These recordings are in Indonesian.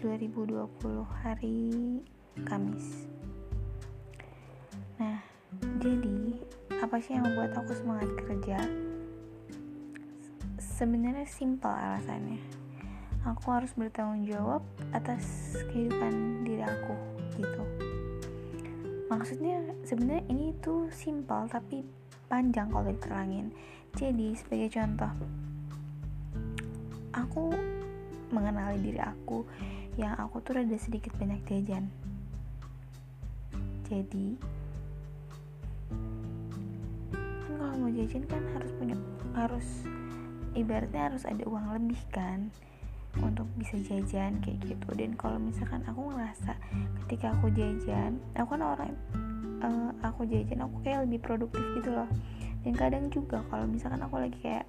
2020 hari Kamis. Nah, jadi apa sih yang membuat aku semangat kerja? Sebenarnya simpel alasannya. Aku harus bertanggung jawab atas kehidupan diri aku gitu. Maksudnya sebenarnya ini tuh simpel tapi panjang kalau diterangin. Jadi sebagai contoh Aku mengenali diri aku yang aku tuh rada sedikit banyak jajan. Jadi kan kalau mau jajan kan harus punya harus ibaratnya harus ada uang lebih kan untuk bisa jajan kayak gitu. Dan kalau misalkan aku ngerasa ketika aku jajan aku kan orang uh, aku jajan aku kayak lebih produktif gitu loh. Dan kadang juga kalau misalkan aku lagi kayak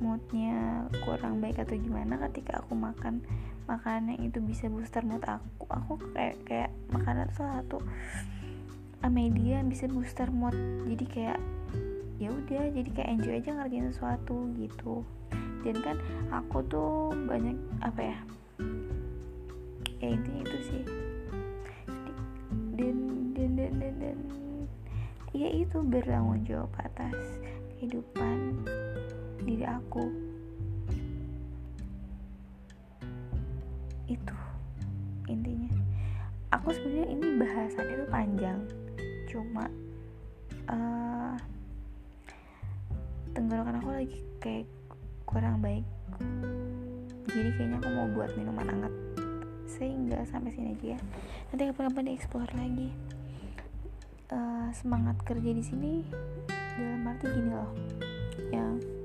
moodnya kurang baik atau gimana ketika aku makan makanan itu bisa booster mood aku. Aku kayak kayak makanan salah satu media yang bisa booster mood. Jadi kayak ya udah jadi kayak enjoy aja ngerjain sesuatu gitu. Dan kan aku tuh banyak apa ya ya intinya itu sih. Dan dan dan dan, dan ya itu bertanggung jawab atas kehidupan diri aku itu intinya. Aku sebenarnya ini bahasannya tuh panjang. Cuma uh, tenggorokan aku lagi kayak kurang baik. Jadi kayaknya aku mau buat minuman hangat. Sehingga sampai sini aja ya. Nanti kapan-kapan dieksplor lagi. Uh, semangat kerja di sini dalam arti gini loh. Yang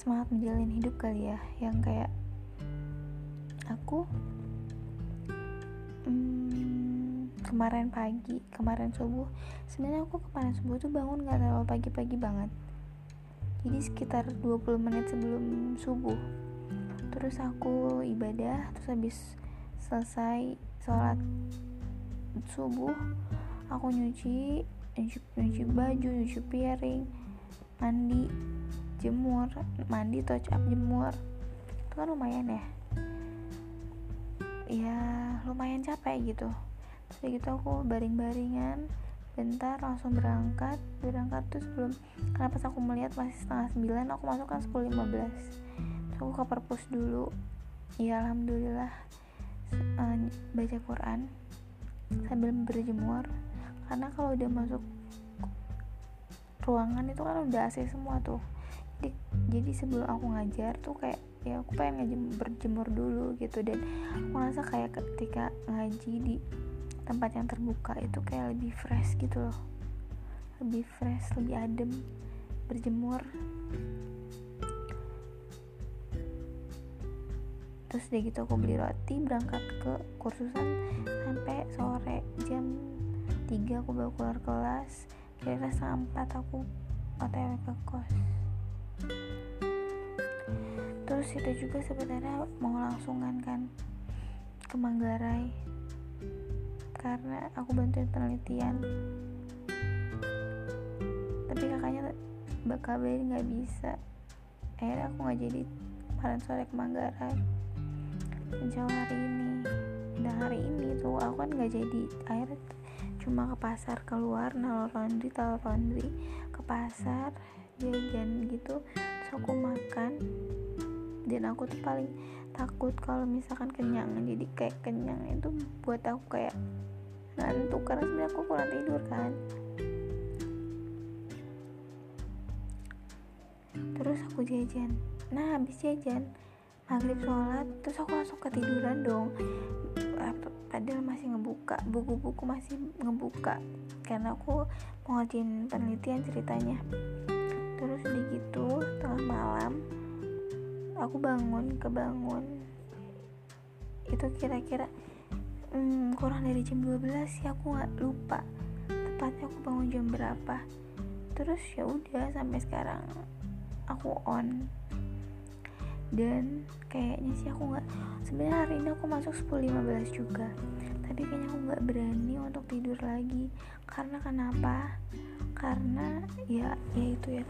semangat menjalin hidup kali ya. Yang kayak aku hmm, kemarin pagi kemarin subuh. Sebenarnya aku kemarin subuh tuh bangun gak terlalu pagi-pagi banget. Jadi sekitar 20 menit sebelum subuh. Terus aku ibadah terus habis selesai sholat subuh aku nyuci nyuci, nyuci baju nyuci piring mandi jemur mandi touch up jemur. Itu kan lumayan ya. Ya lumayan capek gitu. Terus gitu aku baring-baringan bentar langsung berangkat. Berangkat tuh sebelum karena pas aku melihat masih setengah sembilan aku masuk kan sepuluh lima belas. Aku ke perpus dulu. Ya alhamdulillah uh, baca Quran sambil berjemur. Karena kalau udah masuk ruangan itu kan udah AC semua tuh jadi, jadi sebelum aku ngajar tuh kayak ya aku pengen ngaji berjemur dulu gitu. Dan aku ngerasa kayak ketika ngaji di tempat yang terbuka itu kayak lebih fresh gitu loh. Lebih fresh lebih adem berjemur. Terus udah gitu aku beli roti berangkat ke kursusan sampai sore jam 3 aku baru keluar kelas. Kira-kira 4 aku otw ke kos terus itu juga sebenarnya mau langsungan kan ke Manggarai. Karena aku bantuin penelitian. Tapi kakaknya kabarin nggak bisa. Akhirnya aku nggak jadi kemarin sore ke Manggarai. Insya hari ini. Dan hari ini tuh aku kan nggak jadi. Akhirnya cuma ke pasar keluar nalor laundry taruh laundry ke pasar jajan gitu terus aku makan dan aku tuh paling takut kalau misalkan kenyang. Jadi kayak kenyang itu buat aku kayak ngantuk karena sebenarnya aku kurang tidur kan. Terus aku jajan. Nah habis jajan maghrib sholat terus aku langsung ketiduran dong. Padahal masih ngebuka. Buku-buku masih ngebuka. Karena aku mau ngerjain penelitian ceritanya. Terus di gitu tengah malam aku bangun kebangun. Itu kira-kira hmm, kurang dari jam 12 sih aku nggak lupa. Tepatnya aku bangun jam berapa. Terus ya udah sampai sekarang aku on. Dan kayaknya sih aku nggak sebenarnya hari ini aku masuk 10.15 juga. Tapi kayaknya aku nggak berani untuk tidur lagi. Karena kenapa? Karena ya ya itu ya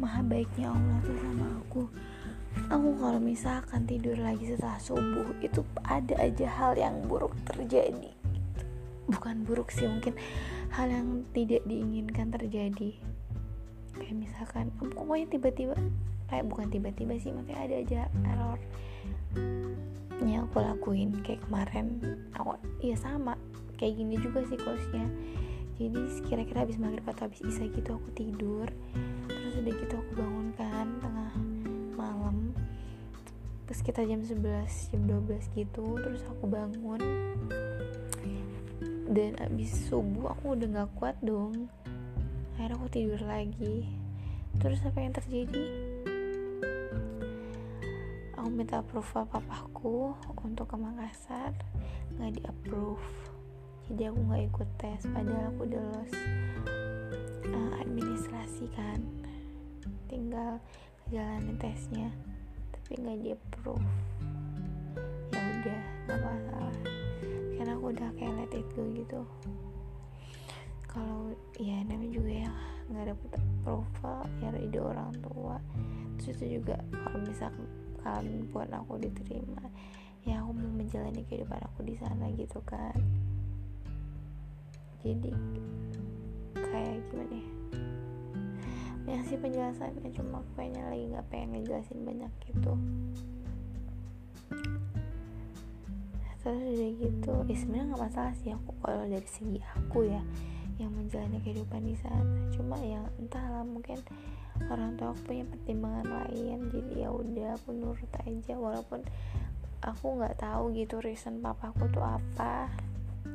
maha baiknya Allah tuh sama aku aku kalau misalkan tidur lagi setelah subuh itu ada aja hal yang buruk terjadi. Bukan buruk sih mungkin hal yang tidak diinginkan terjadi. Kayak misalkan pokoknya tiba-tiba kayak bukan tiba-tiba sih maksudnya ada aja error yang aku lakuin. Kayak kemarin aku iya sama kayak gini juga sih kosnya. Jadi kira-kira habis maghrib atau habis isa gitu aku tidur terus udah gitu aku bangun sekitar jam 11 jam 12 gitu terus aku bangun. Dan abis subuh aku udah gak kuat dong. Akhirnya aku tidur lagi. Terus apa yang terjadi? Aku minta approval papaku untuk ke Makassar. Nggak di approve jadi aku nggak ikut tes padahal aku udah los uh, administrasi kan. Tinggal jalanin tesnya tapi nggak di approve. Ya udah nggak masalah. Karena aku udah kayak let it go gitu. Kalau ya namanya juga ya nggak dapet approval ya ide orang tua. Terus itu juga kalau misalkan buat aku diterima ya aku mau menjalani kehidupan aku di sana gitu kan. Jadi kayak gimana ya yang sih penjelasannya cuma kayaknya lagi nggak pengen ngejelasin banyak gitu. Terus udah gitu ya sebenarnya nggak masalah sih aku kalau dari segi aku ya yang menjalani kehidupan di sana. Cuma ya entahlah mungkin orang tua aku punya pertimbangan lain jadi ya udah aku nurut aja. Walaupun aku nggak tahu gitu reason papaku tuh apa.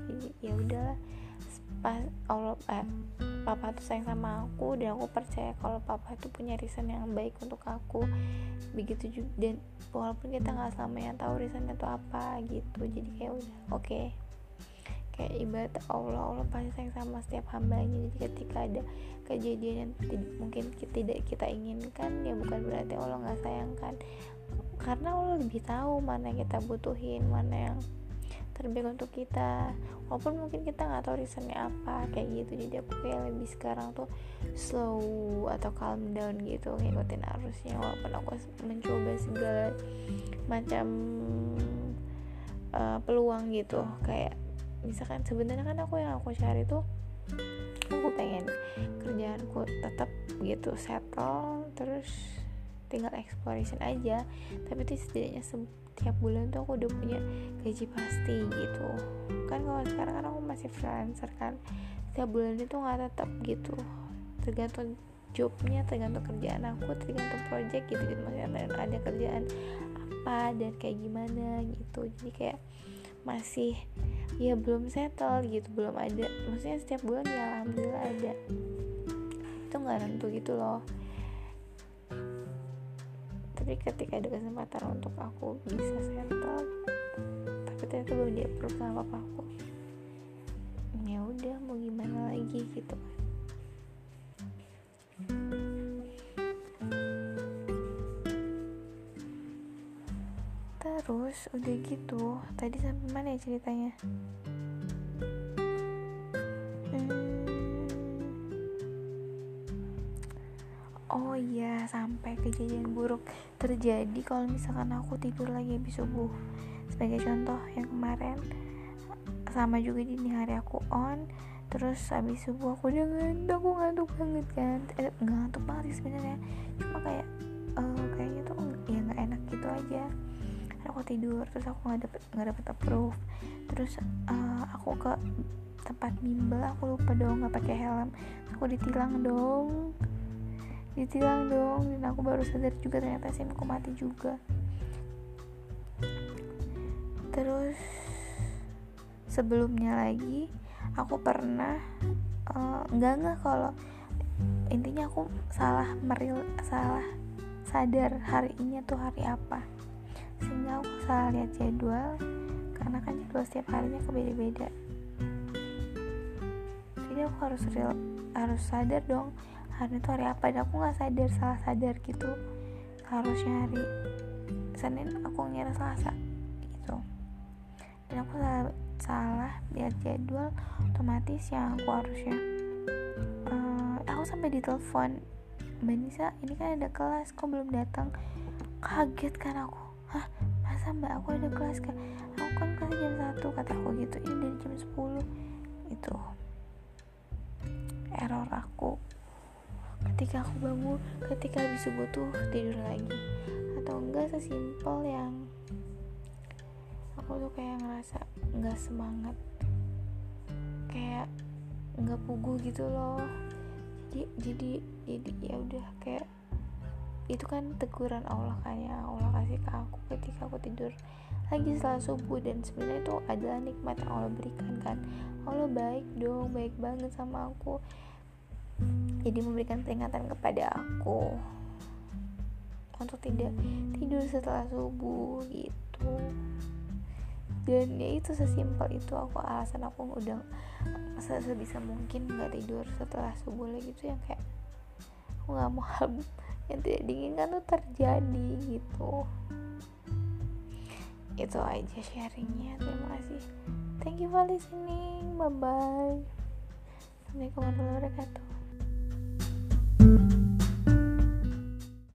Jadi ya udahlah pas Allah eh, papa tuh sayang sama aku dan aku percaya kalau papa itu punya reason yang baik untuk aku. Begitu juga dan walaupun kita nggak selamanya tahu reasonnya itu apa gitu jadi kayak udah oke. Okay. kayak ibarat Allah Allah pasti sayang sama setiap hambanya. Jadi ketika ada kejadian yang tidak, mungkin tidak kita inginkan ya bukan berarti Allah nggak sayangkan. Karena Allah lebih tahu mana yang kita butuhin mana yang terbaik untuk kita. Walaupun mungkin kita nggak tahu reasonnya apa kayak gitu. Jadi aku kayak lebih sekarang tuh slow atau calm down gitu ngikutin arusnya. Walaupun aku mencoba segala macam uh, peluang gitu. Kayak misalkan sebenarnya kan aku yang aku cari tuh aku pengen kerjaanku tetap gitu settle terus tinggal exploration aja. Tapi itu setidaknya tiap bulan tuh aku udah punya gaji pasti gitu. Kan kalau sekarang kan aku masih freelancer kan setiap bulan itu nggak tetap gitu. Tergantung jobnya tergantung kerjaan aku tergantung project gitu gitu. Maksudnya ada kerjaan apa dan kayak gimana gitu. Jadi kayak masih ya belum settle gitu belum ada. Maksudnya setiap bulan ya alhamdulillah ada. Itu nggak nentu gitu loh tapi ketika ada kesempatan untuk aku bisa settle tapi ternyata belum di approve sama papaku. Ya udah mau gimana lagi gitu terus udah gitu tadi sampai mana ya ceritanya kejadian buruk terjadi kalau misalkan aku tidur lagi habis subuh. Sebagai contoh yang kemarin sama juga di hari aku on terus habis subuh aku udah ngantuk aku ngantuk banget kan. Eh, ngantuk banget sih sebenarnya. Cuma kayak uh, kayaknya tuh ya nggak enak gitu aja. Aku tidur terus aku nggak dapet nggak dapet approve. Terus uh, aku ke tempat bimbel aku lupa dong nggak pakai helm. Aku ditilang dong ditilang dong dan aku baru sadar juga ternyata SIMku mati juga. Terus sebelumnya lagi aku pernah uh, enggak kalau intinya aku salah meril salah sadar hari ini tuh hari apa. Sehingga aku salah lihat jadwal karena kan jadwal setiap harinya kebeda-beda jadi aku harus real harus sadar dong hari itu hari apa dan aku nggak sadar salah sadar gitu. Harusnya hari Senin aku ngira Selasa gitu. Dan aku salah, salah lihat jadwal otomatis yang aku harusnya uh, aku sampai ditelepon Mbak Nisa ini kan ada kelas kok belum datang? Kaget kan aku. Hah masa mbak aku ada kelas kan? Aku kan kelas jam satu kata aku gitu. Ini dari jam 10 itu error aku ketika aku bangun ketika habis subuh tuh tidur lagi. Atau enggak sesimpel yang aku tuh kayak ngerasa nggak semangat. Kayak nggak pugu gitu loh. Jadi jadi jadi ya udah kayak itu kan teguran Allah kan ya. Allah kasih ke aku ketika aku tidur lagi setelah subuh. Dan sebenarnya itu adalah nikmat yang Allah berikan kan. Allah baik dong baik banget sama aku jadi memberikan peringatan kepada aku untuk tidak tidur setelah subuh gitu. Dan ya itu sesimpel itu aku alasan aku udah sebisa mungkin nggak tidur setelah subuh lagi. Tuh yang kayak aku nggak mau hal yang tidak diinginkan tuh terjadi gitu. Itu aja sharingnya. Terima kasih. Thank you for listening. Bye bye assalamualaikum warahmatullahi wabarakatuh